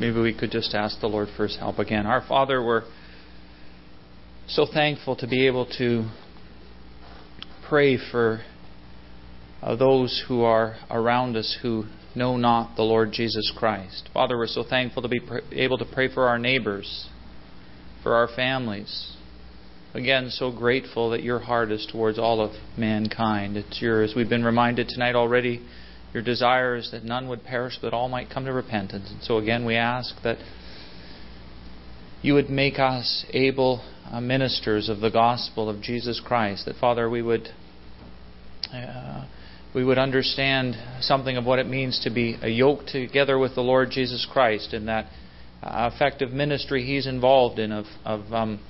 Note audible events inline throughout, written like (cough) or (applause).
Maybe we could just ask the Lord for His help again. Our Father, we're so thankful to be able to pray for uh, those who are around us who know not the Lord Jesus Christ. Father, we're so thankful to be pr- able to pray for our neighbors, for our families. Again, so grateful that your heart is towards all of mankind. It's yours. We've been reminded tonight already your desire is that none would perish, but all might come to repentance. And so again, we ask that you would make us able uh, ministers of the gospel of Jesus Christ. That Father, we would uh, we would understand something of what it means to be yoked together with the Lord Jesus Christ in that uh, effective ministry He's involved in of of um,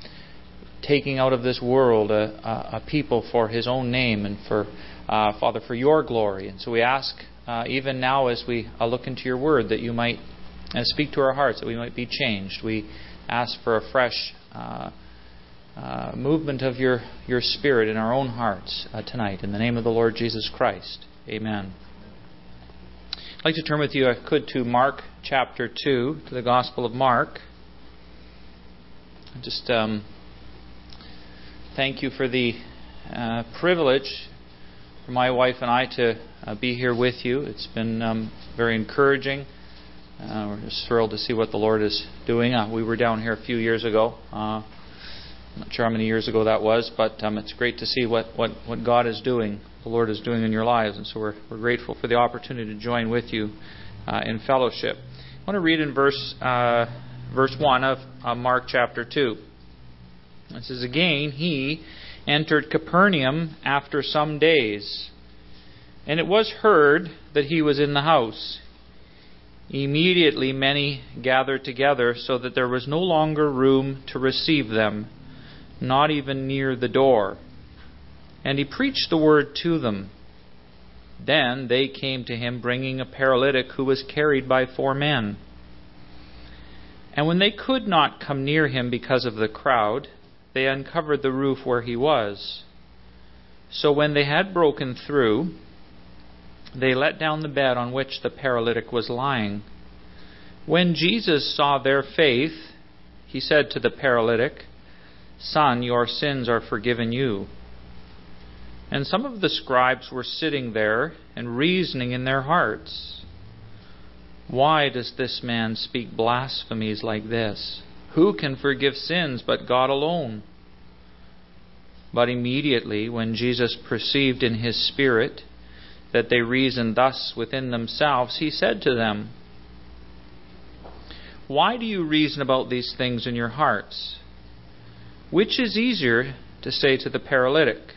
taking out of this world a, a, people for His own name and for uh, Father for Your glory. And so we ask uh, even now as we uh, look into your word, that you might uh, speak to our hearts, that we might be changed. We ask for a fresh uh, movement of your, your spirit in our own hearts tonight. In the name of the Lord Jesus Christ. Amen. I'd like to turn with you, I could, to Mark chapter 2, to the Gospel of Mark. Just um, thank you for the privilege for my wife and I to uh, be here with you. It's been um, very encouraging. Uh, we're just thrilled to see what the Lord is doing. Uh, we were down here a few years ago. Uh, I'm not sure how many years ago that was, but um, it's great to see what, what, what God is doing, the Lord is doing in your lives. And so we're, we're grateful for the opportunity to join with you uh, in fellowship. I want to read in verse, uh, verse 1 of Mark chapter 2. It says, Again, he entered Capernaum after some days and it was heard that he was in the house. Immediately many gathered together, so that there was no longer room to receive them, not even near the door. And he preached the word to them. Then they came to him, bringing a paralytic who was carried by four men. And when they could not come near him because of the crowd, they uncovered the roof where he was. So when they had broken through, they let down the bed on which the paralytic was lying. When Jesus saw their faith, he said to the paralytic, Son, your sins are forgiven you. And some of the scribes were sitting there and reasoning in their hearts, Why does this man speak blasphemies like this? Who can forgive sins but God alone? But immediately, when Jesus perceived in his spirit that they reasoned thus within themselves, he said to them, Why do you reason about these things in your hearts? Which is easier to say to the paralytic,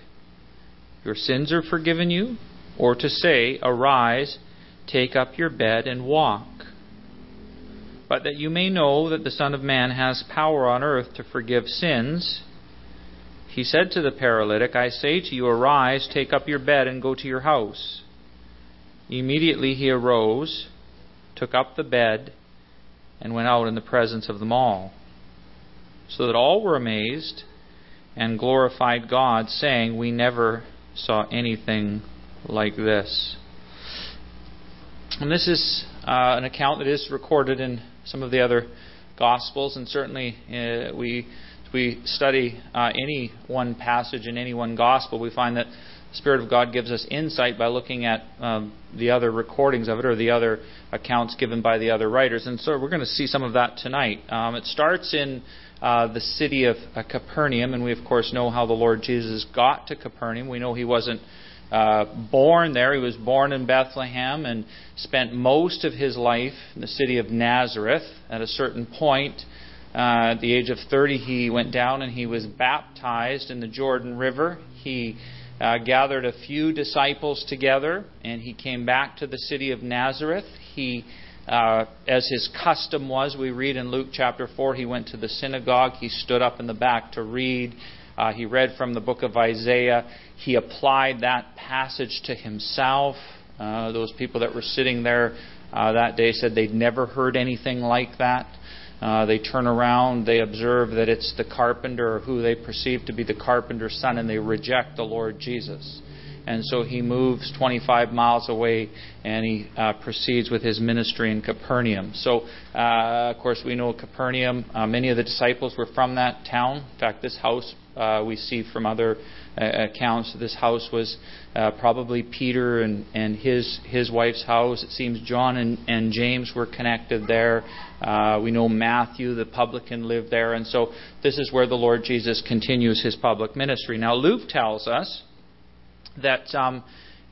Your sins are forgiven you, or to say, Arise, take up your bed, and walk? But that you may know that the Son of Man has power on earth to forgive sins, he said to the paralytic, I say to you, Arise, take up your bed, and go to your house. Immediately he arose, took up the bed, and went out in the presence of them all. So that all were amazed and glorified God, saying, We never saw anything like this. And this is uh, an account that is recorded in some of the other Gospels, and certainly uh, we we study uh, any one passage in any one Gospel, we find that the Spirit of God gives us insight by looking at um, the other recordings of it or the other accounts given by the other writers. And so we're going to see some of that tonight. Um, it starts in uh, the city of uh, Capernaum, and we, of course, know how the Lord Jesus got to Capernaum. We know he wasn't uh, born there. He was born in Bethlehem and spent most of his life in the city of Nazareth. At a certain point, uh, at the age of 30, he went down and he was baptized in the Jordan River. He uh, gathered a few disciples together, and he came back to the city of Nazareth. He, uh, as his custom was, we read in Luke chapter 4, he went to the synagogue. He stood up in the back to read. Uh, he read from the book of Isaiah. He applied that passage to himself. Uh, those people that were sitting there uh, that day said they'd never heard anything like that. Uh, they turn around, they observe that it's the carpenter or who they perceive to be the carpenter's son, and they reject the Lord Jesus. And so he moves 25 miles away and he uh, proceeds with his ministry in Capernaum. So, uh, of course, we know Capernaum. Uh, many of the disciples were from that town. In fact, this house uh, we see from other uh, accounts this house was uh, probably Peter and, and his his wife's house. It seems John and, and James were connected there. We know Matthew, the publican, lived there, and so this is where the Lord Jesus continues his public ministry. Now Luke tells us that um,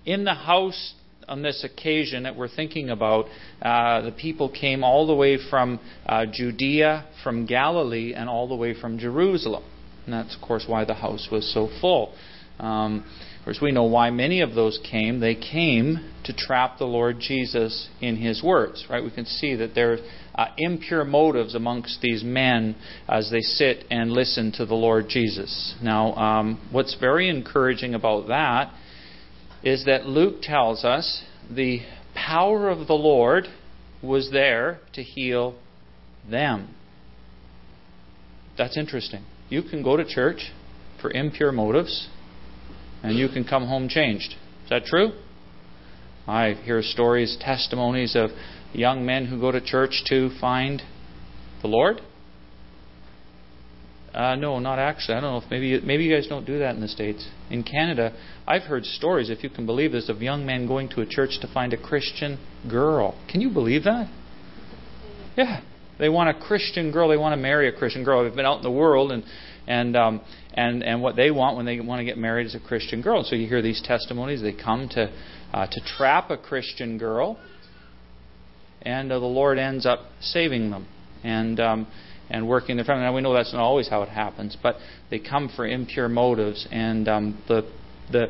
in the house on this occasion that we're thinking about, uh, the people came all the way from uh, Judea, from Galilee, and all the way from Jerusalem. And that's, of course, why the house was so full. Um, of course, we know why many of those came. They came to trap the Lord Jesus in his words, right? We can see that there are uh, impure motives amongst these men as they sit and listen to the Lord Jesus. Now, um, what's very encouraging about that is that Luke tells us the power of the Lord was there to heal them. That's interesting. You can go to church for impure motives, and you can come home changed. Is that true? I hear stories, testimonies of young men who go to church to find the Lord. Uh, no, not actually. I don't know if maybe maybe you guys don't do that in the states. In Canada, I've heard stories, if you can believe this, of young men going to a church to find a Christian girl. Can you believe that? Yeah, they want a Christian girl. They want to marry a Christian girl. They've been out in the world and and um, and and what they want when they want to get married is a Christian girl. So you hear these testimonies. They come to uh, to trap a Christian girl, and uh, the Lord ends up saving them and um, and working their family. Now we know that's not always how it happens, but they come for impure motives, and um, the the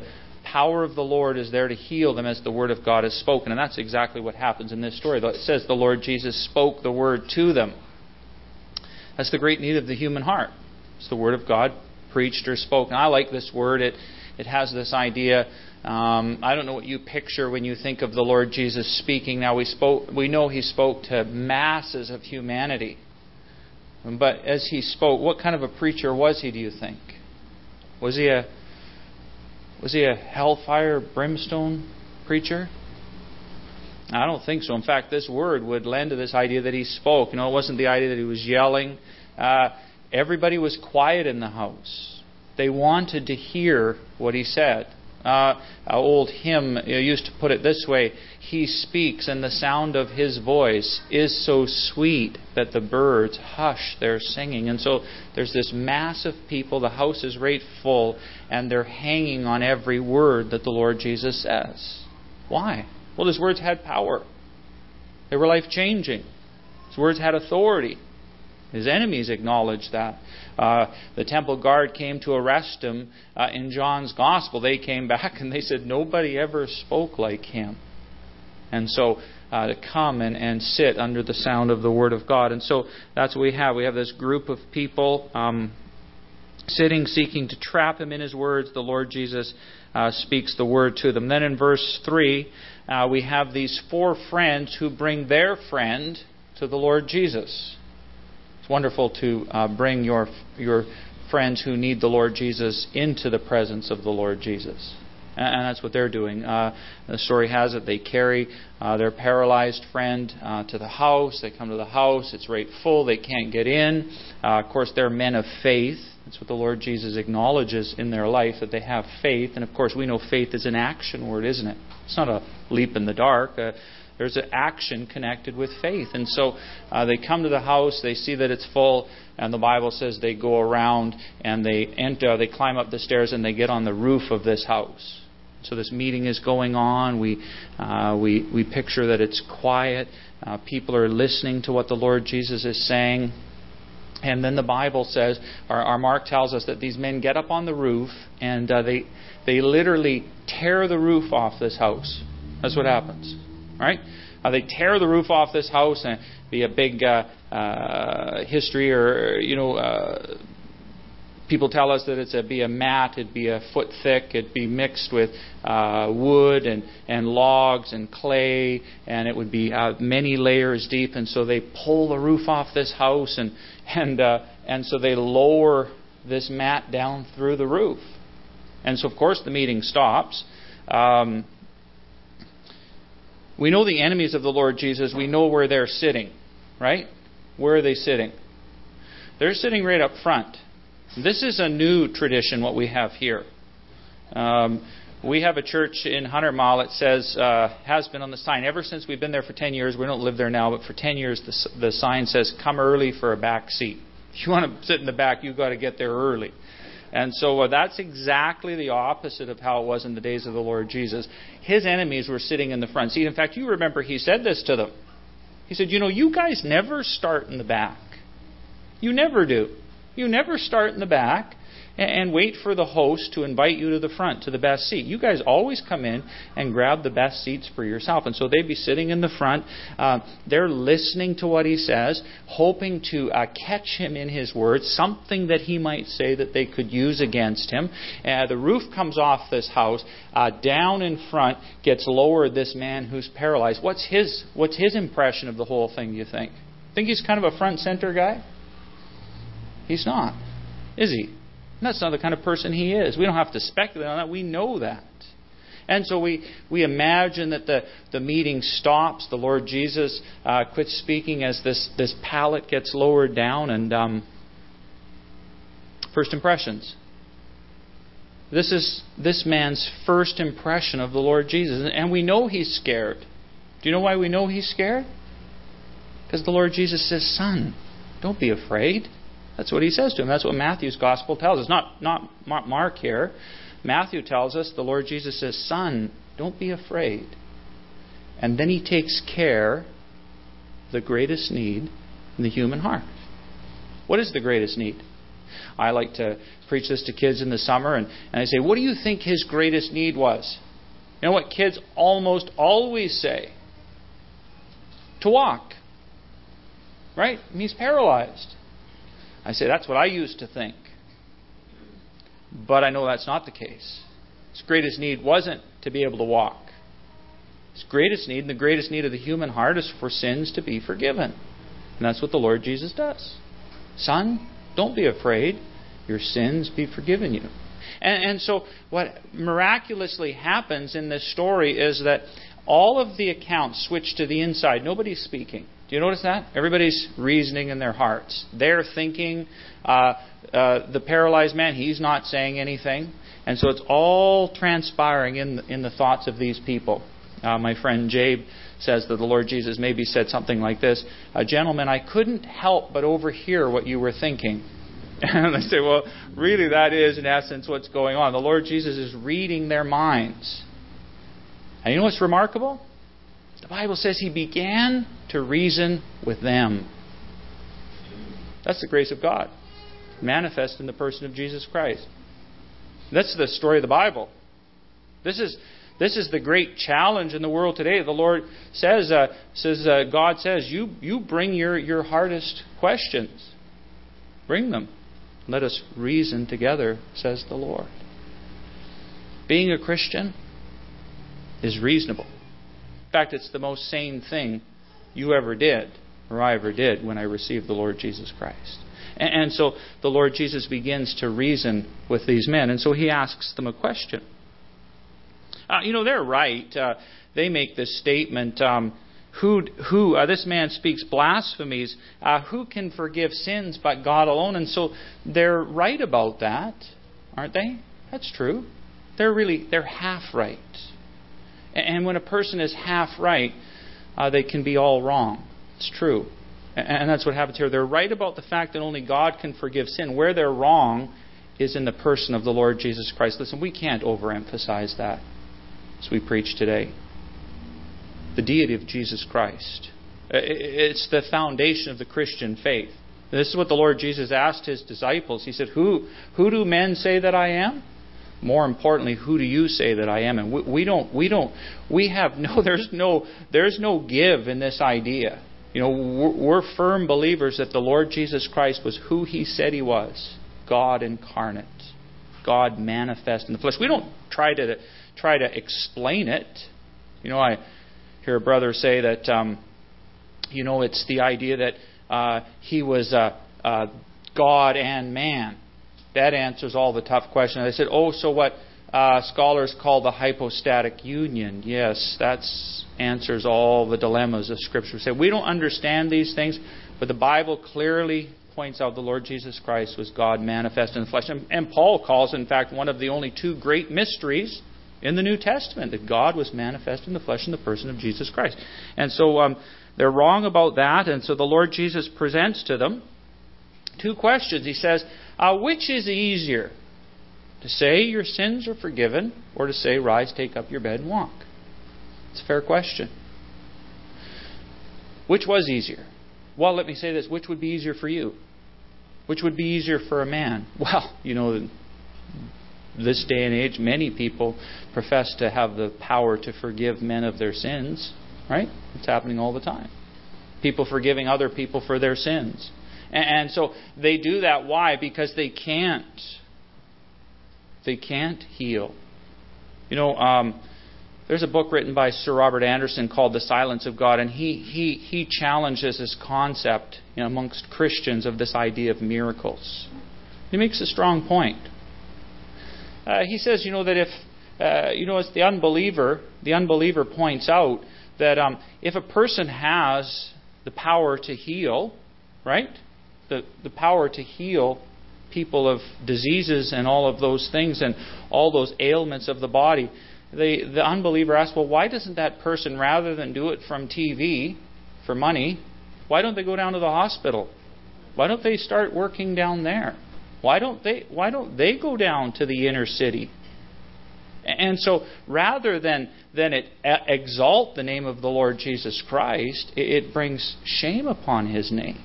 power of the Lord is there to heal them as the word of God is spoken. And that's exactly what happens in this story. It says the Lord Jesus spoke the word to them. That's the great need of the human heart. It's the word of God preached or spoken. I like this word. It it has this idea. Um, I don't know what you picture when you think of the Lord Jesus speaking. Now we spoke. We know He spoke to masses of humanity. But as He spoke, what kind of a preacher was He? Do you think? Was He a was he a hellfire, brimstone preacher? I don't think so. In fact, this word would lend to this idea that he spoke. You know, it wasn't the idea that he was yelling. Uh, everybody was quiet in the house. They wanted to hear what he said. Uh, an old hymn used to put it this way He speaks, and the sound of his voice is so sweet that the birds hush their singing. And so there's this mass of people, the house is right full, and they're hanging on every word that the Lord Jesus says. Why? Well, his words had power, they were life changing, his words had authority. His enemies acknowledged that. Uh, the temple guard came to arrest him uh, in John's gospel. They came (laughs) back and they said, Nobody ever spoke like him. And so uh, to come and, and sit under the sound of the Word of God. And so that's what we have. We have this group of people um, sitting, seeking to trap him in his words. The Lord Jesus uh, speaks the Word to them. Then in verse 3, uh, we have these four friends who bring their friend to the Lord Jesus. It's wonderful to uh, bring your your friends who need the Lord Jesus into the presence of the Lord Jesus. And that's what they're doing. Uh, the story has it they carry uh, their paralyzed friend uh, to the house. They come to the house. It's right full. They can't get in. Uh, of course, they're men of faith. That's what the Lord Jesus acknowledges in their life, that they have faith. And of course, we know faith is an action word, isn't it? It's not a leap in the dark. Uh, there's an action connected with faith. And so uh, they come to the house, they see that it's full, and the Bible says they go around and they enter, they climb up the stairs and they get on the roof of this house. So this meeting is going on. We uh, we we picture that it's quiet. Uh, people are listening to what the Lord Jesus is saying. And then the Bible says, our, our Mark tells us that these men get up on the roof and uh, they they literally tear the roof off this house. That's what happens right? Uh, they tear the roof off this house and be a big uh, uh, history, or you know, uh, people tell us that it's a be a mat, it'd be a foot thick, it'd be mixed with uh, wood and and logs and clay, and it would be uh, many layers deep. And so they pull the roof off this house, and and uh, and so they lower this mat down through the roof. And so, of course, the meeting stops. Um, we know the enemies of the Lord Jesus. We know where they're sitting, right? Where are they sitting? They're sitting right up front. This is a new tradition, what we have here. Um, we have a church in Hunter Mile that says, uh, has been on the sign ever since we've been there for 10 years. We don't live there now, but for 10 years the, the sign says, come early for a back seat. (laughs) If you want to sit in the back, you've got to get there early. And so uh, that's exactly the opposite of how it was in the days of the Lord Jesus. His enemies were sitting in the front seat. In fact, you remember he said this to them. He said, You know, you guys never start in the back. You never do. You never start in the back and wait for the host to invite you to the front, to the best seat. You guys always come in and grab the best seats for yourself. And so they'd be sitting in the front. Uh, they're listening to what he says, hoping to uh, catch him in his words, something that he might say that they could use against him. Uh, the roof comes off this house. Uh, down in front gets lowered this man who's paralyzed. What's his, what's his impression of the whole thing, do you think? Think he's kind of a front center guy? He's not, is he? That's not the kind of person he is. We don't have to speculate on that. We know that. And so we, we imagine that the, the meeting stops. The Lord Jesus uh, quits speaking as this, this pallet gets lowered down. And um, first impressions. This is this man's first impression of the Lord Jesus. And we know he's scared. Do you know why we know he's scared? Because the Lord Jesus says, Son, don't be afraid. That's what he says to him. That's what Matthew's gospel tells us. Not, not Mark here. Matthew tells us the Lord Jesus says, Son, don't be afraid. And then he takes care the greatest need in the human heart. What is the greatest need? I like to preach this to kids in the summer, and, and I say, What do you think his greatest need was? You know what kids almost always say? To walk. Right? And he's paralyzed. I say, that's what I used to think. But I know that's not the case. His greatest need wasn't to be able to walk. His greatest need, and the greatest need of the human heart, is for sins to be forgiven. And that's what the Lord Jesus does. Son, don't be afraid. Your sins be forgiven you. And, and so, what miraculously happens in this story is that all of the accounts switch to the inside. Nobody's speaking. Do you notice that? Everybody's reasoning in their hearts. They're thinking. Uh, uh, the paralyzed man, he's not saying anything. And so it's all transpiring in in the thoughts of these people. Uh, my friend Jabe says that the Lord Jesus maybe said something like this uh, Gentlemen, I couldn't help but overhear what you were thinking. (laughs) And they say, Well, really, that is, in essence, what's going on. The Lord Jesus is reading their minds. And you know what's remarkable? The Bible says he began to reason with them. That's the grace of God, manifest in the person of Jesus Christ. That's the story of the Bible. This is this is the great challenge in the world today. The Lord says, uh, says uh, God says, you you bring your your hardest questions, bring them. Let us reason together, says the Lord. Being a Christian is reasonable fact, it's the most sane thing you ever did, or I ever did, when I received the Lord Jesus Christ. And, and so the Lord Jesus begins to reason with these men, and so he asks them a question. Uh, you know, they're right. Uh, they make this statement. Um, who, who uh, this man speaks blasphemies. Uh, who can forgive sins but God alone? And so they're right about that, aren't they? That's true. They're really they're half right. And when a person is half right, uh, they can be all wrong. It's true. And that's what happens here. They're right about the fact that only God can forgive sin. Where they're wrong is in the person of the Lord Jesus Christ. Listen, we can't overemphasize that as we preach today. The deity of Jesus Christ. It's the foundation of the Christian faith. This is what the Lord Jesus asked his disciples. He said, Who, who do men say that I am? More importantly, who do you say that I am? And we, we don't, we don't, we have no, (laughs) there's no, there's no give in this idea. You know, we're, we're firm believers that the Lord Jesus Christ was who He said He was, God incarnate, God manifest in the flesh. We don't try to try to explain it. You know, I hear a brother say that, um, you know, it's the idea that uh, He was uh, uh, God and man that answers all the tough questions. I said, oh, so what? Uh, scholars call the hypostatic union. Yes, that answers all the dilemmas of Scripture. Say we don't understand these things, but the Bible clearly points out the Lord Jesus Christ was God manifest in the flesh. And, and Paul calls, in fact, one of the only two great mysteries in the New Testament that God was manifest in the flesh in the person of Jesus Christ. And so um, they're wrong about that, and so the Lord Jesus presents to them two questions. He says, uh, Which is easier? To say your sins are forgiven, or to say, Rise, take up your bed, and walk? It's a fair question. Which was easier? Well, let me say this which would be easier for you? Which would be easier for a man? (laughs) Well, you know, this day and age, many people profess to have the power to forgive men of their sins, right? It's happening all the time. People forgiving other people for their sins. And, so they do that. Why? Because they can't. They can't heal. You know, um, there's a book written by Sir Robert Anderson called The Silence of God, and he, he, he challenges this concept you know, amongst Christians of this idea of miracles. He makes a strong point. Uh, he says, you know, that if, uh, you know, as the unbeliever, the unbeliever points out that um, if a person has the power to heal, right? The, the power to heal people of diseases and all of those things and all those ailments of the body, the, the unbeliever asks, well, why doesn't that person, rather than do it from TV for money, why don't they go down to the hospital? Why don't they start working down there? Why don't they, why don't they go down to the inner city? And so rather than, than it exalt the name of the Lord Jesus Christ, it brings shame upon his name.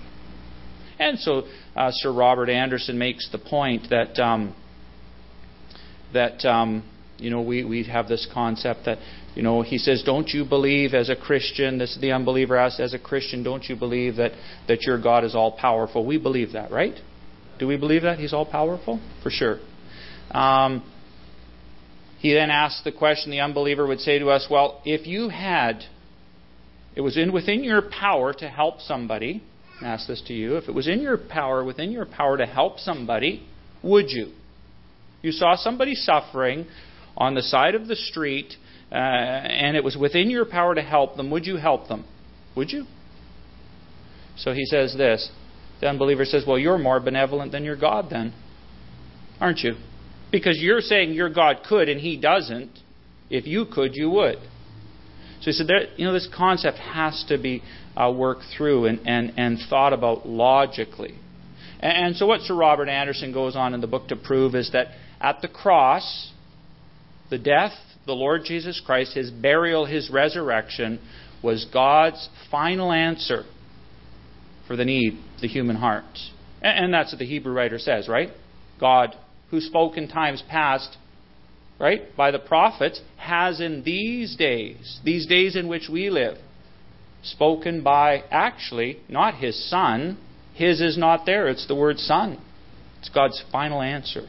And so uh, Sir Robert Anderson makes the point that um, that um, you know, we, we have this concept that, you know, he says, Don't you believe as a Christian, this the unbeliever asks, as a Christian, don't you believe that, that your God is all powerful? We believe that, right? Do we believe that? He's all powerful? For sure. Um, he then asks the question the unbeliever would say to us, Well, if you had, it was in within your power to help somebody, Ask this to you, if it was in your power, within your power to help somebody, would you? You saw somebody suffering, on the side of the street uh, and it was within your power to help them, would you help them? Would you? So he says this. The unbeliever says, Well, you're more benevolent than your God then, aren't you? Because you're saying your God could and he doesn't. If you could, you would. So he said, there, you know, this concept has to be uh, through and, and, and thought about logically. And, and so what Sir Robert Anderson goes on in the book to prove is that at the cross, the death, the Lord Jesus Christ, his burial, his resurrection, was God's final answer for the need the human heart. And that's what the Hebrew writer says, right? God, who spoke in times past, right, by the prophets, has in these days, these days in which we live, spoken by actually not his son. His is not there, it's the word son. It's God's final answer,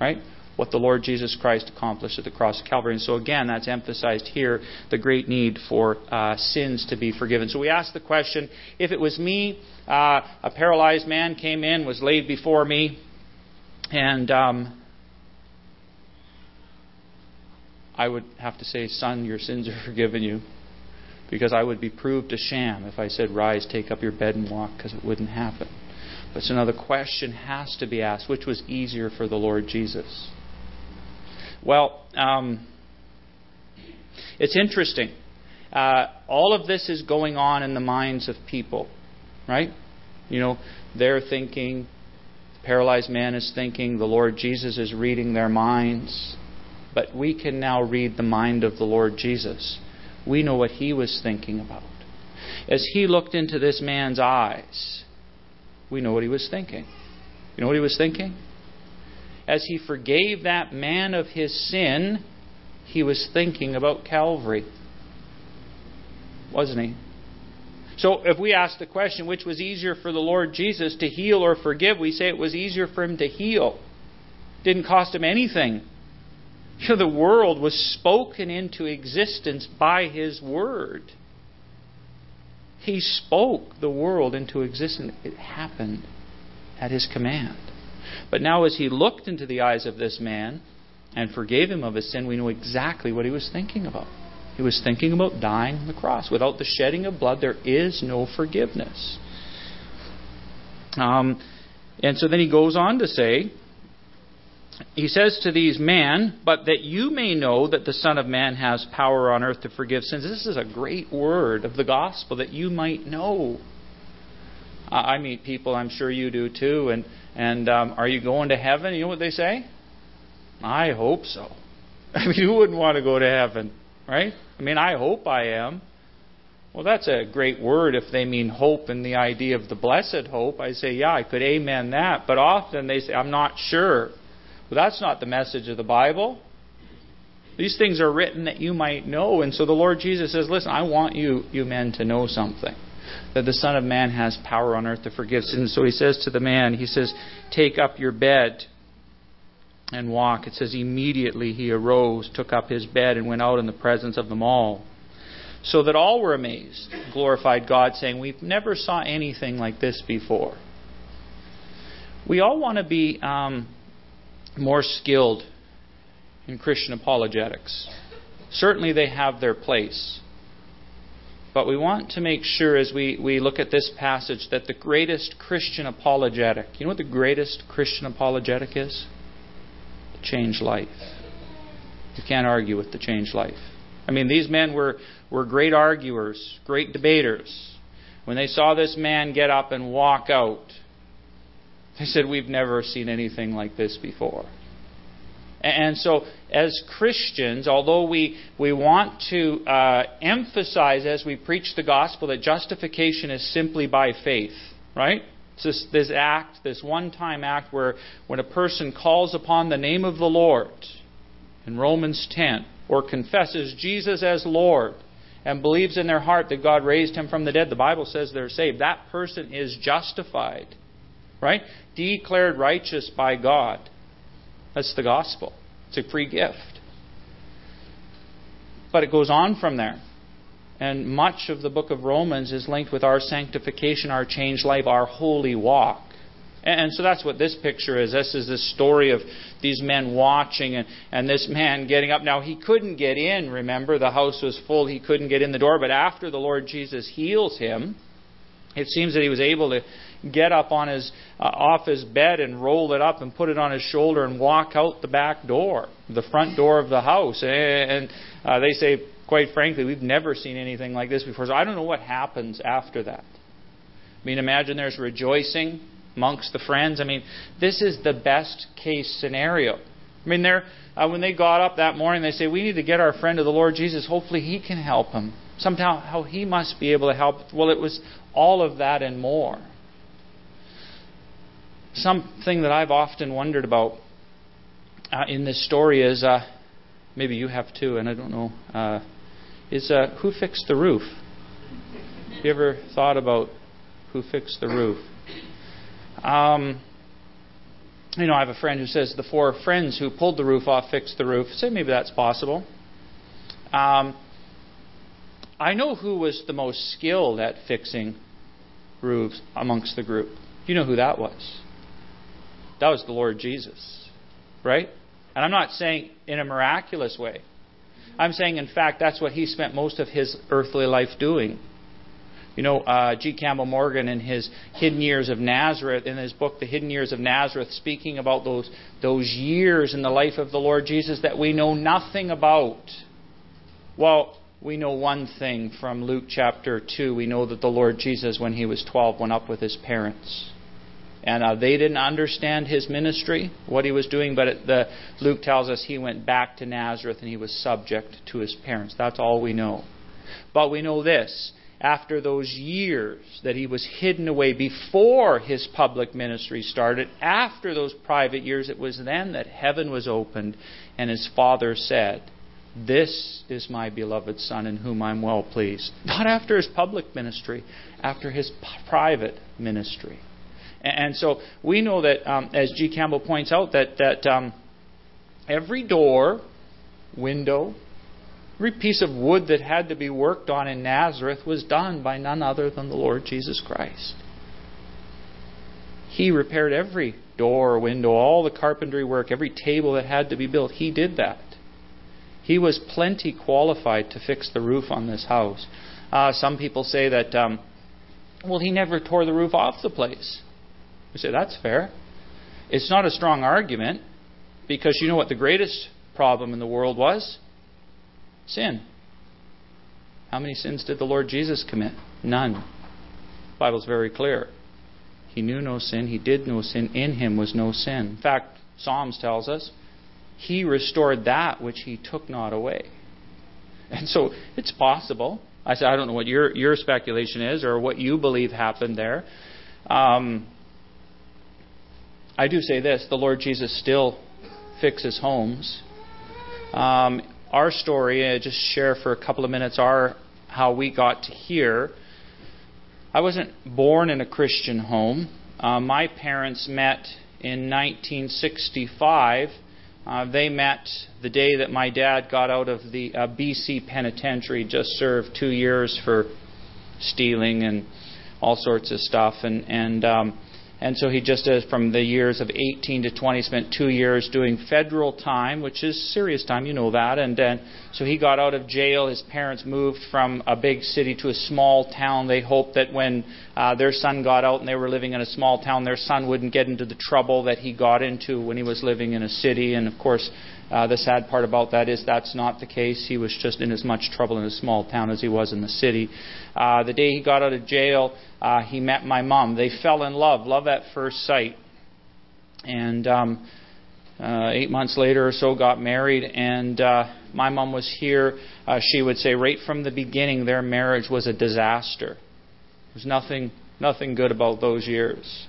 right? what the Lord Jesus Christ accomplished at the cross of Calvary. And so, again, that's emphasized here the great need for uh, sins to be forgiven. So, we ask the question if it was me, uh, a paralyzed man came in, was laid before me, and um, I would have to say, Son, your sins are (laughs) forgiven you. Because I would be proved a sham if I said, Rise, take up your bed and walk, because it wouldn't happen. But so now the question has to be asked which was easier for the Lord Jesus? Well, um, it's interesting. Uh, all of this is going on in the minds of people, right? You know, they're thinking, the paralyzed man is thinking, the Lord Jesus is reading their minds. But we can now read the mind of the Lord Jesus. We know what he was thinking about. As he looked into this man's eyes, we know what he was thinking. You know what he was thinking? as he forgave that man of his sin, he was thinking about Calvary. Wasn't he? So if we ask the question, which was easier for the Lord Jesus to heal or forgive, we say it was easier for him to heal. Didn't cost him anything. You know, the world was spoken into existence by his word. He spoke the world into existence. It happened at his command. But now, as he looked into the eyes of this man, and forgave him of his sin, we know exactly what he was thinking about. He was thinking about dying on the cross. Without the shedding of blood, there is no forgiveness. Um, and so then he goes on to say, he says to these men, but that you may know that the Son of Man has power on earth to forgive sins. This is a great word of the gospel that you might know. I meet people, I'm sure you do too, and and um, are you going to heaven? You know what they say? I hope so. (laughs) I mean, who wouldn't want to go to heaven, right? I mean, I hope I am. Well, that's a great word if they mean hope and the idea of the blessed hope. I say, yeah, I could amen that. But often they say, I'm not sure. Well, that's not the message of the Bible. These things are written that you might know. And so the Lord Jesus says, listen, I want you, you men, to know something. That the Son of Man has power on earth to forgive sins. So he says to the man, he says, take up your bed and walk. It says, immediately he arose, took up his bed, and went out in the presence of them all. So that all were amazed, glorified God, saying, We've never saw anything like this before. We all want to be um, more skilled in Christian apologetics. Certainly they have their place. But we want to make sure as we, we look at this passage that the greatest Christian apologetic, you know what the greatest Christian apologetic is? The change life. You can't argue with the change life. I mean, these men were, were great arguers, great debaters. When they saw this man get up and walk out, they said, We've never seen anything like this before. And so, as Christians, although we, we want to uh, emphasize as we preach the gospel that justification is simply by faith, right? It's this, this act, this one time act where when a person calls upon the name of the Lord in Romans 10 or confesses Jesus as Lord and believes in their heart that God raised him from the dead, the Bible says they're saved. That person is justified, right? Declared righteous by God. That's the gospel. It's a free gift. But it goes on from there. And much of the book of Romans is linked with our sanctification, our changed life, our holy walk. And so that's what this picture is. This is the story of these men watching and, and this man getting up. Now, he couldn't get in, remember? The house was full. He couldn't get in the door. But after the Lord Jesus heals him, it seems that he was able to get up on his, uh, off his bed and roll it up and put it on his shoulder and walk out the back door, the front door of the house. And uh, they say quite frankly, we've never seen anything like this before. So I don't know what happens after that. I mean, imagine there's rejoicing amongst the friends. I mean, this is the best case scenario. I mean, they're, uh, when they got up that morning, they say, We need to get our friend to the Lord Jesus. Hopefully, he can help him. Somehow, how he must be able to help. Well, it was all of that and more. Something that I've often wondered about uh, in this story is uh, maybe you have too, and I don't know. Uh, is uh, who fixed the roof? Have you ever thought about who fixed the roof? Um, you know, I have a friend who says the four friends who pulled the roof off fixed the roof. Say maybe that's possible. Um, I know who was the most skilled at fixing roofs amongst the group. You know who that was? That was the Lord Jesus, right? And I'm not saying in a miraculous way. I'm saying, in fact, that's what he spent most of his earthly life doing. You know, uh, G. Campbell Morgan in his Hidden Years of Nazareth, in his book, The Hidden Years of Nazareth, speaking about those, those years in the life of the Lord Jesus that we know nothing about. Well, we know one thing from Luke chapter 2. We know that the Lord Jesus, when he was 12, went up with his parents. And uh, they didn't understand his ministry, what he was doing, but it, the, Luke tells us he went back to Nazareth and he was subject to his parents. That's all we know. But we know this after those years that he was hidden away before his public ministry started, after those private years, it was then that heaven was opened and his father said, This is my beloved Son in whom I'm well pleased. Not after his public ministry, after his private ministry. And so we know that, um, as G. Campbell points out, that, that um, every door, window, every piece of wood that had to be worked on in Nazareth was done by none other than the Lord Jesus Christ. He repaired every door, window, all the carpentry work, every table that had to be built. He did that. He was plenty qualified to fix the roof on this house. Uh, some people say that, um, well, he never tore the roof off the place. We say that's fair. It's not a strong argument because you know what the greatest problem in the world was? Sin. How many sins did the Lord Jesus commit? None. The Bible's very clear. He knew no sin. He did no sin. In him was no sin. In fact, Psalms tells us he restored that which he took not away. And so it's possible. I said I don't know what your your speculation is or what you believe happened there. Um, I do say this: the Lord Jesus still fixes homes. Um, our story, I just share for a couple of minutes our how we got to here. I wasn't born in a Christian home. Uh, my parents met in 1965 uh, they met the day that my dad got out of the uh, BC penitentiary, just served two years for stealing and all sorts of stuff, and and um, and so he just uh, from the years of 18 to 20 spent two years doing federal time, which is serious time, you know that. And then so he got out of jail. His parents moved from a big city to a small town. They hoped that when uh, their son got out and they were living in a small town, their son wouldn't get into the trouble that he got into when he was living in a city. And of course, uh, the sad part about that is that's not the case. He was just in as much trouble in a small town as he was in the city. Uh, the day he got out of jail, uh, he met my mom. They fell in love, love at first sight. And um, uh, eight months later or so, got married. And uh, my mom was here. Uh, she would say right from the beginning, their marriage was a disaster. There was nothing, nothing good about those years.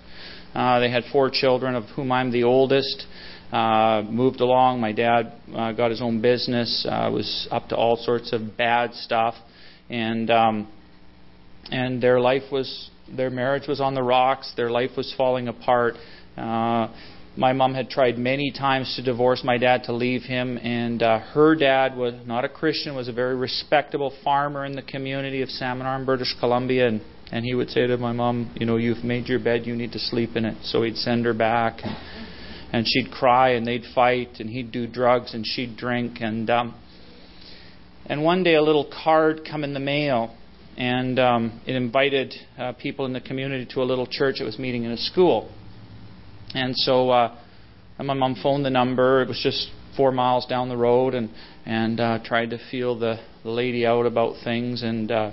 Uh, they had four children, of whom I'm the oldest. Moved along. My dad uh, got his own business. Uh, was up to all sorts of bad stuff, and um, and their life was their marriage was on the rocks. Their life was falling apart. Uh, my mom had tried many times to divorce my dad to leave him, and uh, her dad was not a Christian, was a very respectable farmer in the community of Salmon Arm, British Columbia, and and he would say to my mom, you know, you've made your bed, you need to sleep in it. So he'd send her back. And, and she'd cry and they'd fight and he'd do drugs and she'd drink. And um, and one day a little card come in the mail and um, it invited uh, people in the community to a little church that was meeting in a school. And so uh, and my mom phoned the number. It was just four miles down the road and and uh, tried to feel the, the lady out about things. And uh,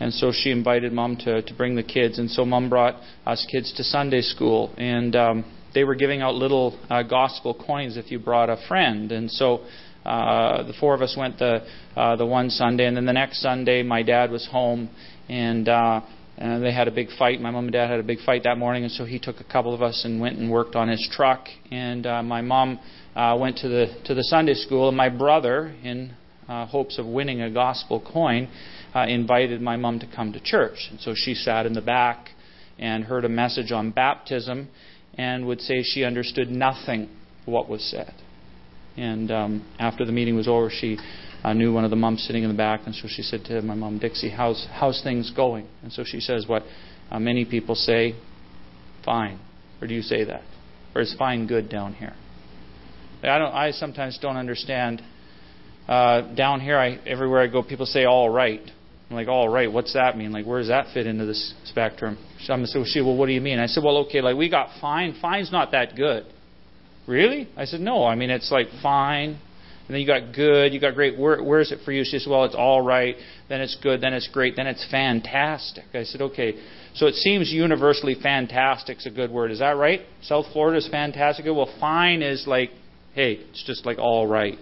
and so she invited mom to to bring the kids. And so mom brought us kids to Sunday school. And um, they were giving out little uh, gospel coins if you brought a friend. And so uh, the four of us went the uh, the one Sunday, and then the next Sunday my dad was home, and uh, and they had a big fight. My mom and dad had a big fight that morning, and so he took a couple of us and went and worked on his truck. And uh, my mom uh, went to the to the Sunday school, and my brother, in uh, hopes of winning a gospel coin, uh, invited my mom to come to church. And so she sat in the back and heard a message on baptism and would say she understood nothing what was said. And um, after the meeting was over, she uh, knew one of the moms sitting in the back, and so she said to my mom, Dixie, how's how's things going? And so she says what uh, many people say, fine, or do you say that, or is fine good down here? I don't. I sometimes don't understand. Uh, down here, I everywhere I go, people say all right. I'm like, all right, what's that mean? Like, where does that fit into this spectrum? I'm so she, well, what do you mean? I said, well, okay, like we got fine. Fine's not that good. Really? I said, no. I mean, it's like fine. And then you got good. You got great. Where, where is it for you? She said, well, it's all right. Then it's good. Then it's great. Then it's fantastic. I said, okay. So it seems universally fantastic's a good word. Is that right? South Florida is fantastic. Well, fine is like, hey, it's just like all right.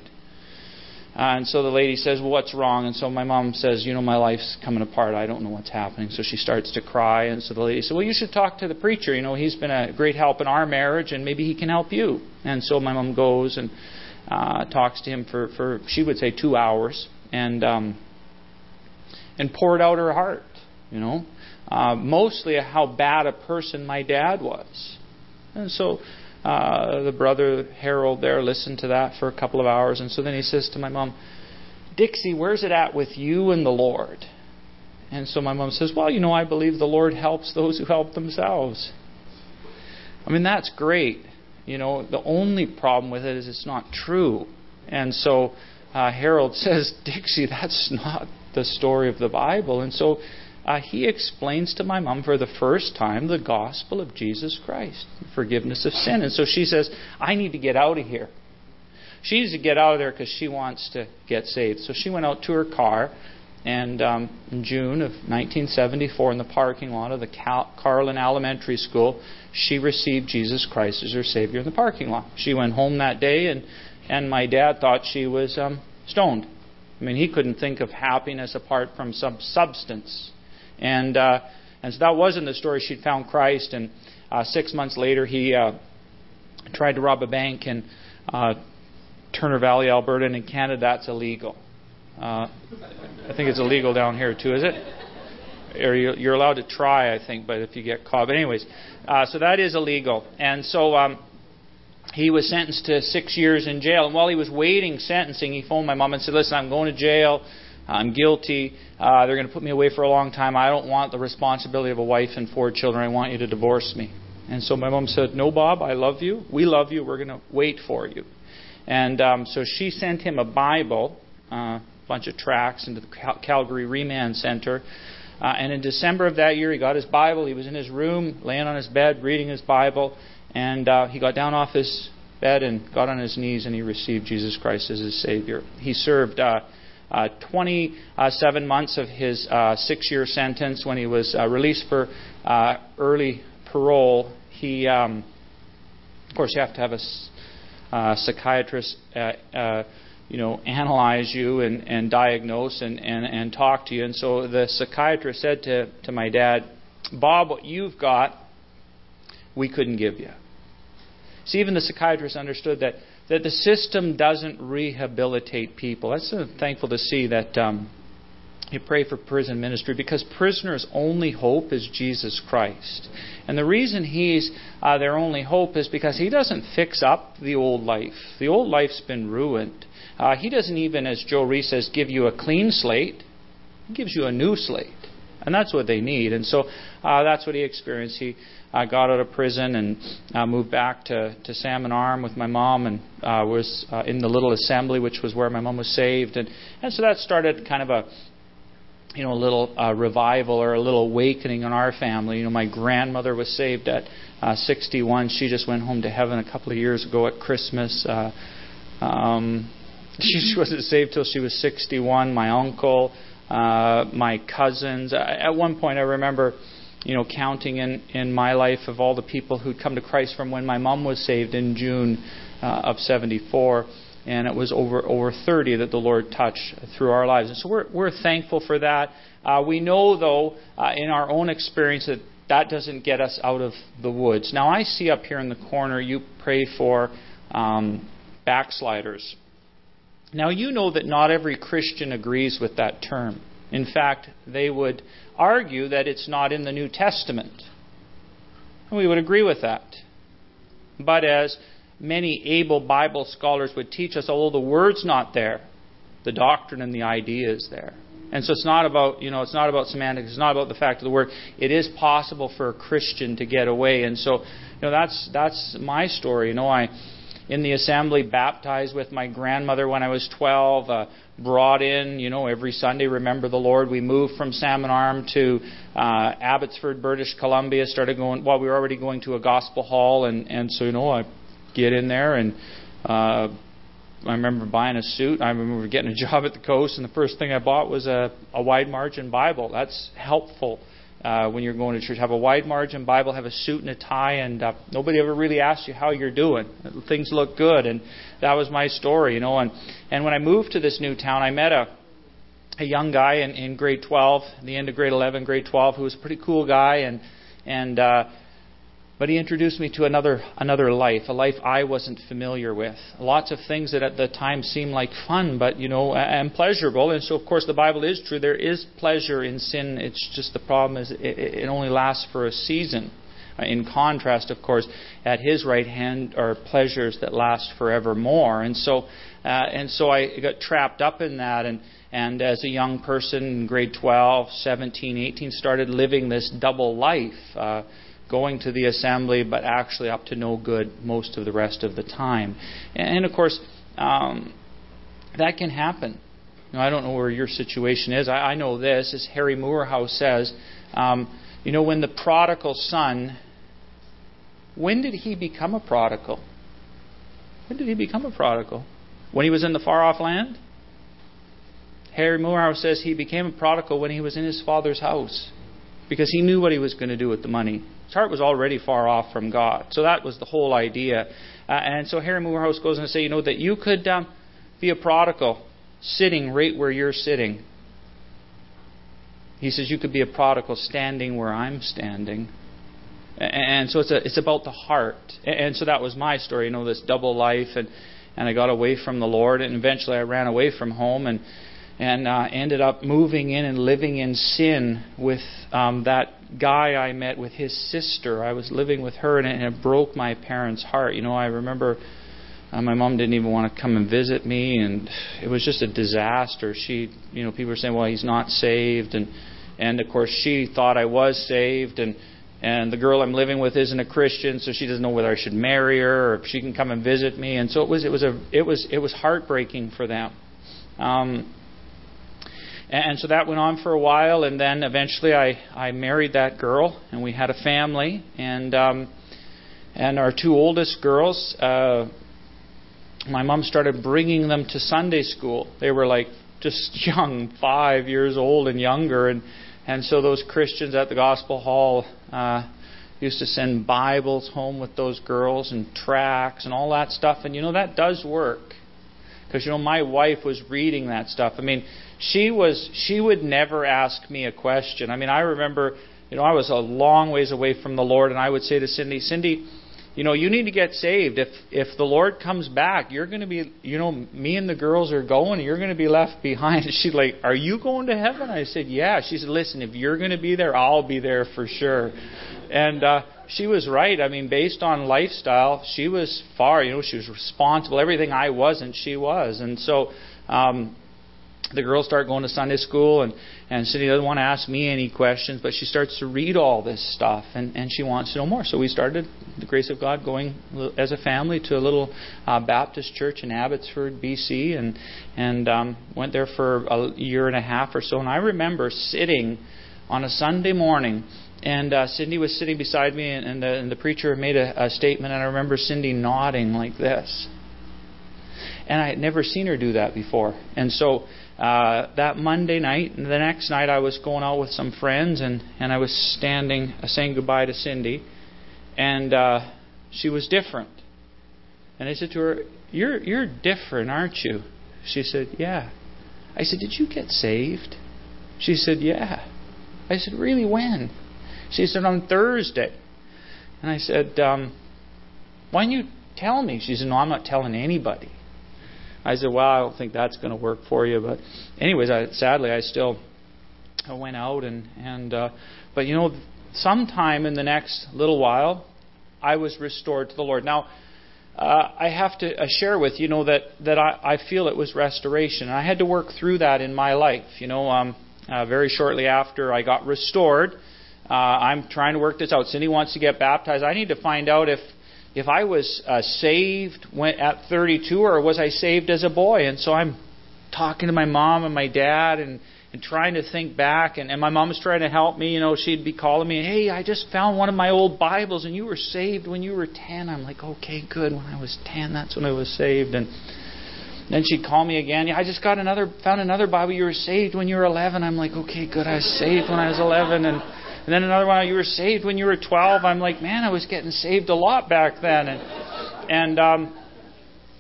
Uh, and so the lady says, well, What's wrong? And so my mom says, You know, my life's coming apart. I don't know what's happening. So she starts to cry. And so the lady said, Well, you should talk to the preacher. You know, he's been a great help in our marriage, and maybe he can help you. And so my mom goes and uh, talks to him for, for, she would say, two hours, and, um, and poured out her heart, you know, uh, mostly how bad a person my dad was. And so uh, the brother Harold there listened to that for a couple of hours, and so then he says to my mom, Dixie, where's it at with you and the Lord? And so my mom says, Well, you know, I believe the Lord helps those who help themselves. I mean, that's great. You know, the only problem with it is it's not true. And so uh, Harold (laughs) says, Dixie, that's not the story of the Bible. And so uh, he explains to my mom for the first time the gospel of Jesus Christ, forgiveness of sin. And so she says, I need to get out of here. She needs to get out of there because she wants to get saved. So she went out to her car, and um, in June of 1974, in the parking lot of the Carlin Elementary School, she received Jesus Christ as her Savior in the parking lot. She went home that day, and, and my dad thought she was um, stoned. I mean, he couldn't think of happiness apart from some substance. And, uh, and so that wasn't the story. She'd found Christ, and uh, six months later, he uh, tried to rob a bank in uh, Turner Valley, Alberta, and in Canada, that's illegal. Uh, I think it's illegal down here too, is it? Or you're allowed to try, I think, but if you get caught. But anyways, uh, so that is illegal. And so um, he was sentenced to six years in jail. And while he was waiting sentencing, he phoned my mom and said, "Listen, I'm going to jail. I'm guilty. Uh, they're going to put me away for a long time. I don't want the responsibility of a wife and four children. I want you to divorce me." And so my mom said, "No, Bob, I love you. We love you. We're going to wait for you." And um, so she sent him a Bible. Uh, bunch of tracts into the Cal- Calgary Remand Center. Uh, and in December of that year, he got his Bible. He was in his room, laying on his bed, reading his Bible. And uh, he got down off his bed and got on his knees and he received Jesus Christ as his Savior. He served uh, uh, 27 months of his uh, six year sentence when he was uh, released for uh, early parole. He, um, of course, you have to have a uh, psychiatrist uh, you know, analyze you and, and diagnose and, and, and talk to you. And so the psychiatrist said to, to my dad, Bob, what you've got, we couldn't give you. See, even the psychiatrist understood that, that the system doesn't rehabilitate people. That's so thankful to see that um, you pray for prison ministry because prisoners' only hope is Jesus Christ. And the reason he's uh, their only hope is because he doesn't fix up the old life. The old life's been ruined. Uh, he doesn't even, as Joe Reese says, give you a clean slate. He gives you a new slate. And that's what they need. And so uh, that's what he experienced. He uh, got out of prison and uh, moved back to, to Salmon Arm with my mom and uh, was uh, in the little assembly, which was where my mom was saved. And, and so that started kind of a you know, a little uh, revival or a little awakening in our family. You know, my grandmother was saved at uh, 61. She just went home to heaven a couple of years ago at Christmas. Uh, um, (laughs) she wasn't saved till she was 61. My uncle, uh, my cousins. At one point, I remember, you know, counting in in my life of all the people who'd come to Christ from when my mom was saved in June uh, of '74, and it was over over 30 that the Lord touched through our lives. And so we're we're thankful for that. Uh, we know, though, uh, in our own experience that that doesn't get us out of the woods. Now, I see up here in the corner you pray for um, backsliders. Now, you know that not every Christian agrees with that term. In fact, they would argue that it's not in the New Testament. We would agree with that. But as many able Bible scholars would teach us, although the word's not there, the doctrine and the idea is there. And so it's not about, you know, it's not about semantics, it's not about the fact of the word. It is possible for a Christian to get away. And so, you know, that's that's my story. You know, I in the assembly, baptized with my grandmother when I was 12, uh, brought in, you know, every Sunday, remember the Lord. We moved from Salmon Arm to uh, Abbotsford, British Columbia, started going, well, we were already going to a gospel hall, and, and so, you know, I get in there and, uh, I remember buying a suit. I remember getting a (laughs) job at the coast, and the first thing I bought was a, a wide margin Bible. That's helpful uh, when you're going to church. Have a wide margin Bible, have a suit and a tie, and uh, nobody ever really asks you how you're doing. Things look good, and that was my story, you know. And and when I moved to this new town, I met a a young guy in, in grade 12, the end of grade 11, grade 12, who was a pretty cool guy, and and uh, but he introduced me to another another life, a life I wasn't familiar with. Lots of things that at the time seemed like fun, but you know, and pleasurable. And so, of course, the Bible is true. There is pleasure in sin. It's just the problem is it, it only lasts for a season. In contrast, of course, at his right hand are pleasures that last forevermore. And so, uh, and so I got trapped up in that, and and as a young person in grade 12, 17, 18, started living this double life. Uh, going to the assembly, but actually up to no good most of the rest of the time. And, and of course, um, that can happen. You know, I don't know where your situation is. I, I know this, as Harry Moorhouse says. Um, you know, when the prodigal son, when did he become a prodigal? When did he become a prodigal? When he was in the far off land? Harry Moorhouse says he became a prodigal when he was in his father's house because he knew what he was going to do with the money. Heart was already far off from God. So that was the whole idea. Uh, and so Harry Moorhouse goes on to say, you know, that you could um, be a prodigal sitting right where you're sitting. He says you could be a prodigal standing where I'm standing. And so it's a, it's about the heart. And so that was my story, you know, this double life and and I got away from the Lord and eventually I ran away from home and and uh, ended up moving in and living in sin with um, that guy I met with his sister. I was living with her, and it, and it broke my parents' heart. You know, I remember uh, my mom didn't even want to come and visit me, and it was just a disaster. She, you know, people were saying, "Well, he's not saved," and and of course she thought I was saved, and and the girl I'm living with isn't a Christian, so she doesn't know whether I should marry her or if she can come and visit me. And so it was, it was a, it was, it was heartbreaking for them. Um, and so that went on for a while, and then eventually I, I married that girl, and we had a family. And um, and our two oldest girls, uh, my mom started bringing them to Sunday school. They were like just (laughs) young, five years old and younger, and and so those Christians at the Gospel Hall uh, used to send Bibles home with those girls and tracts and all that stuff. And you know that does work because you know my wife was reading that stuff. I mean she was she would never ask me a question. I mean, I remember, you know, I was a long ways away from the Lord, and I would say to Cindy, Cindy, you know, you need to get saved. If if the Lord comes back, you're going to be, you know, me and the girls are going, you're going to be left behind. (laughs) She's like, "Are you going to heaven?" I said, "Yeah." She said, "Listen, if you're going to be there, I'll be there for sure." And uh, she was right. I mean, based on lifestyle, she was far. You know, she was responsible. Everything I wasn't, she was. And so, um, the girls start going to Sunday school, and and Cindy doesn't want to ask me any questions, but she starts to read all this stuff, and and she wants to know more. So we started the grace of God going as a family to a little uh, Baptist church in Abbotsford, BC, and and um, went there for a year and a half or so. And I remember sitting on a Sunday morning and uh, Cindy was sitting beside me, and, and, the, and the preacher made a, a statement, and I remember Cindy nodding like this. And I had never seen her do that before. And so uh, that Monday night, and the next night I was going out with some friends, and, and I was standing uh, saying goodbye to Cindy, and uh, she was different. And I said to her, "You're you're different, aren't you?" She said, "Yeah." I said, "Did you get saved?" She said, "Yeah." I said, "Really? When?" She said, "On Thursday." And I said, um, "Why don't you tell me?" She said, "No, I'm not telling anybody." I said, well, I don't think that's going to work for you. But anyways, I, sadly, I still I went out and and uh, but you know, sometime in the next little while, I was restored to the Lord. Now. Uh, I have to uh, share with you know that that I, I feel it was restoration. And I had to work through that in my life. You know, um, uh, very shortly after I got restored, uh, I'm trying to work this out. Cindy wants to get baptized. I need to find out if if I was uh, saved when, at 32 or was I saved as a boy. And so I'm talking to my mom and my dad and, and trying to think back. And, and my mom was trying to help me. You know, she'd be calling me, hey, I just found one of my old Bibles and you were saved when you were 10. I'm like, okay, good. When I was 10, that's when I was saved. And then she'd call me again. Yeah, I just got another, found another Bible. You were saved when you were 11. I'm like, okay, good. I was saved when I was 11. And and then another one, you were saved when you were 12. I'm like, man, I was getting saved a lot back then. And and um,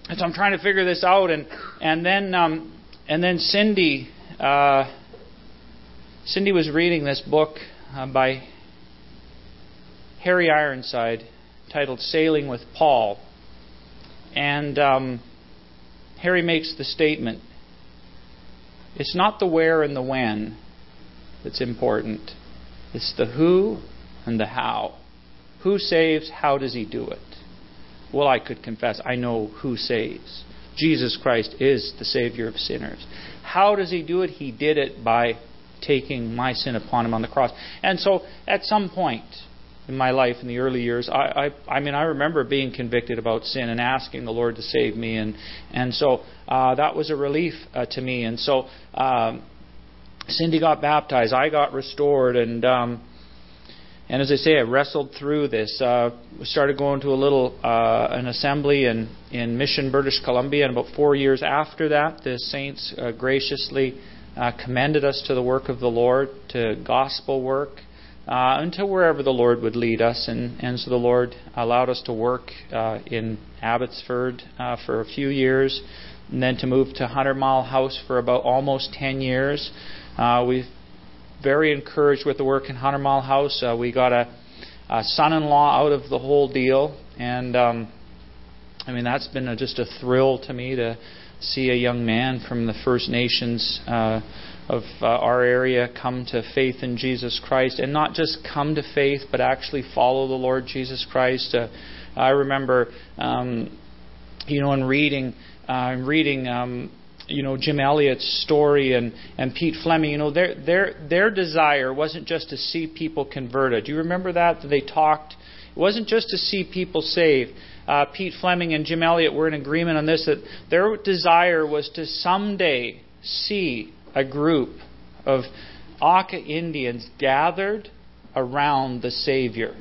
and so I'm trying to figure this out. And and then um, and then Cindy uh, Cindy was reading this book uh, by Harry Ironside titled "Sailing with Paul," and um, Harry makes the statement: "It's not the where and the when that's important." It's the who and the how. Who saves? How does he do it? Well, I could confess, I know who saves. Jesus Christ is the Savior of sinners. How does he do it? He did it by taking my sin upon him on the cross. And so, at some point, in my life in the early years, I, I, I mean, I remember being convicted about sin and asking the Lord to save me, and and so uh, that was a relief uh, to me. And so um, Cindy got baptized, I got restored, and um, and as I say, I wrestled through this. Uh, we started going to a little uh, an assembly in in Mission, British Columbia, and about four years after that, the saints uh, graciously uh, commended us to the work of the Lord, to gospel work uh, until wherever the Lord would lead us. And, and so the Lord allowed us to work uh, in Abbotsford uh, for a few years, and then to move to Hundred Mile House for about almost 10 years. Uh, we've very encouraged with the work in Hundred Mile House. Uh, we got a, a son-in-law out of the whole deal, and um, I mean that's been a, just a thrill to me to see a young man from the First Nations. Uh, of uh, our area come to faith in Jesus Christ, and not just come to faith, but actually follow the Lord Jesus Christ. Uh, I remember, um, you know, in reading, uh, reading, um, you know, Jim Elliot's story and and Pete Fleming. You know, their their their desire wasn't just to see people converted. Do you remember that? They talked. It wasn't just to see people saved. Uh, Pete Fleming and Jim Elliot were in agreement on this that their desire was to someday see a group of Auca Indians gathered around the Savior.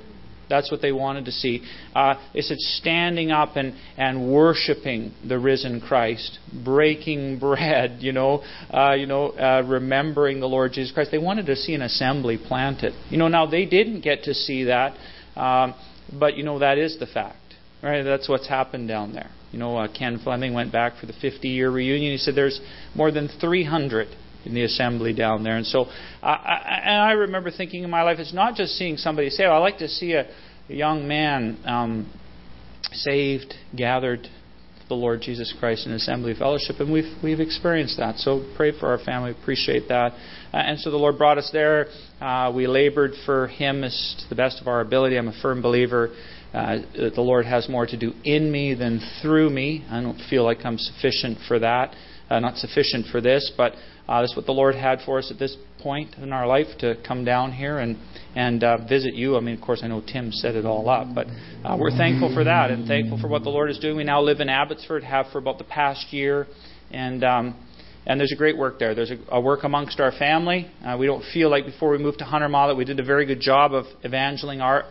That's what they wanted to see. Uh, they said standing up and, and worshiping the risen Christ, breaking (laughs) bread, you know, uh, you know, uh, remembering the Lord Jesus Christ. They wanted to see an assembly planted. You know, now they didn't get to see that, um, but you know that is the fact, right? That's what's happened down there. You know, uh, Ken Fleming went back for the 50 year reunion. He said there's more than 300 in the assembly down there. And so, I, I, and I remember thinking in my life, it's not just seeing somebody oh, I like to see a, a young man um, saved, gathered the Lord Jesus Christ in assembly fellowship, and we've we've experienced that. So pray for our family. Appreciate that. Uh, and so the Lord brought us there. Uh, we labored for Him as to the best of our ability. I'm a firm believer uh, that the Lord has more to do in me than through me. I don't feel like I'm sufficient for that. Uh, not sufficient for this, but uh, that's what the Lord had for us at this point in our life to come down here and and uh, visit you. I mean, of course, I know Tim set it all up, but uh, we're thankful for that and thankful for what the Lord is doing. We now live in Abbotsford, have for about the past year, and um, and there's a great work there. There's a, a work amongst our family. Uh, we don't feel like before we moved to Hundred Mile that we did a very good job of our,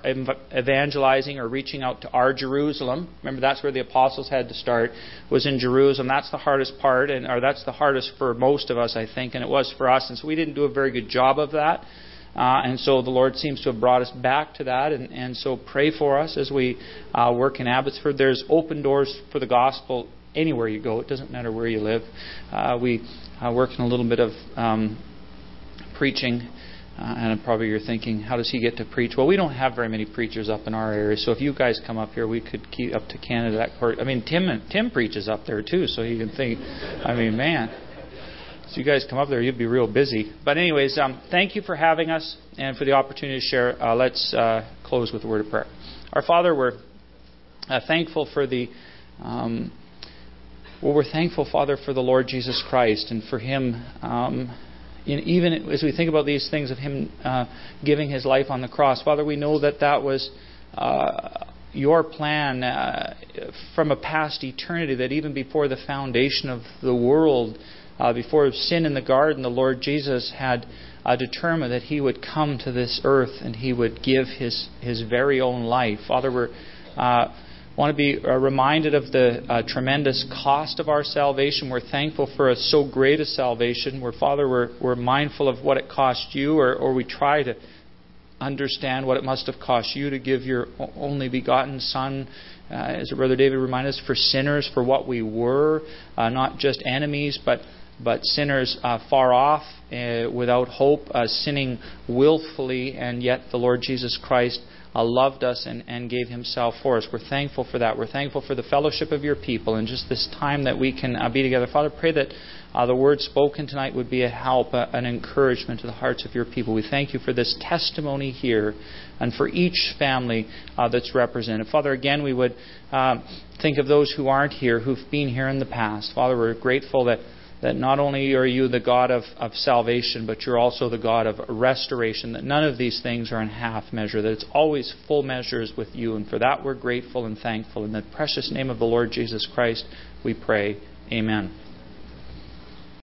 evangelizing or reaching out to our Jerusalem. Remember, that's where the apostles had to start, was in Jerusalem. That's the hardest part, and or that's the hardest for most of us, I think, and it was for us. And so we didn't do a very good job of that. Uh, and so the Lord seems to have brought us back to that. And, and so pray for us as we uh, work in Abbotsford. There's open doors for the gospel anywhere you go. It doesn't matter where you live. Uh, we uh, work in a little bit of um, preaching. Uh, and probably you're thinking, how does he get to preach? Well, we don't have very many preachers up in our area, so if you guys come up here, we could keep up to Canada. That court. I mean, Tim Tim preaches up there too, so you can think. I mean, man, so you guys come up there, you'd be real busy. But anyways, um, thank you for having us and for the opportunity to share. Uh, let's uh, close with a word of prayer. Our Father, we're uh, thankful for the um, well, we're thankful, Father, for the Lord Jesus Christ and for Him. Um, even as we think about these things of Him uh, giving His life on the cross, Father, we know that that was uh, your plan uh, from a past eternity. That even before the foundation of the world, uh, before sin in the garden, the Lord Jesus had uh, determined that He would come to this earth and He would give His His very own life. Father, we're uh, want to be uh, reminded of the uh, tremendous cost of our salvation. We're thankful for a so great a salvation. Where Father, we're, we're mindful of what it cost you, or, or we try to understand what it must have cost you to give your only begotten Son, uh, as Brother David reminded us, for sinners, for what we were, uh, not just enemies, but but sinners uh, far off, uh, without hope, uh, sinning willfully, and yet the Lord Jesus Christ uh, loved us and, and gave himself for us. We're thankful for that. We're thankful for the fellowship of your people and just this time that we can uh, be together. Father, pray that uh, the word spoken tonight would be a help, uh, an encouragement to the hearts of your people. We thank you for this testimony here and for each family uh, that's represented. Father, again, we would uh, think of those who aren't here, who've been here in the past. Father, we're grateful that that not only are you the God of, of salvation, but you're also the God of restoration, that none of these things are in half measure, that it's always full measures with you. And for that we're grateful and thankful. In the precious name of the Lord Jesus Christ, we pray. Amen.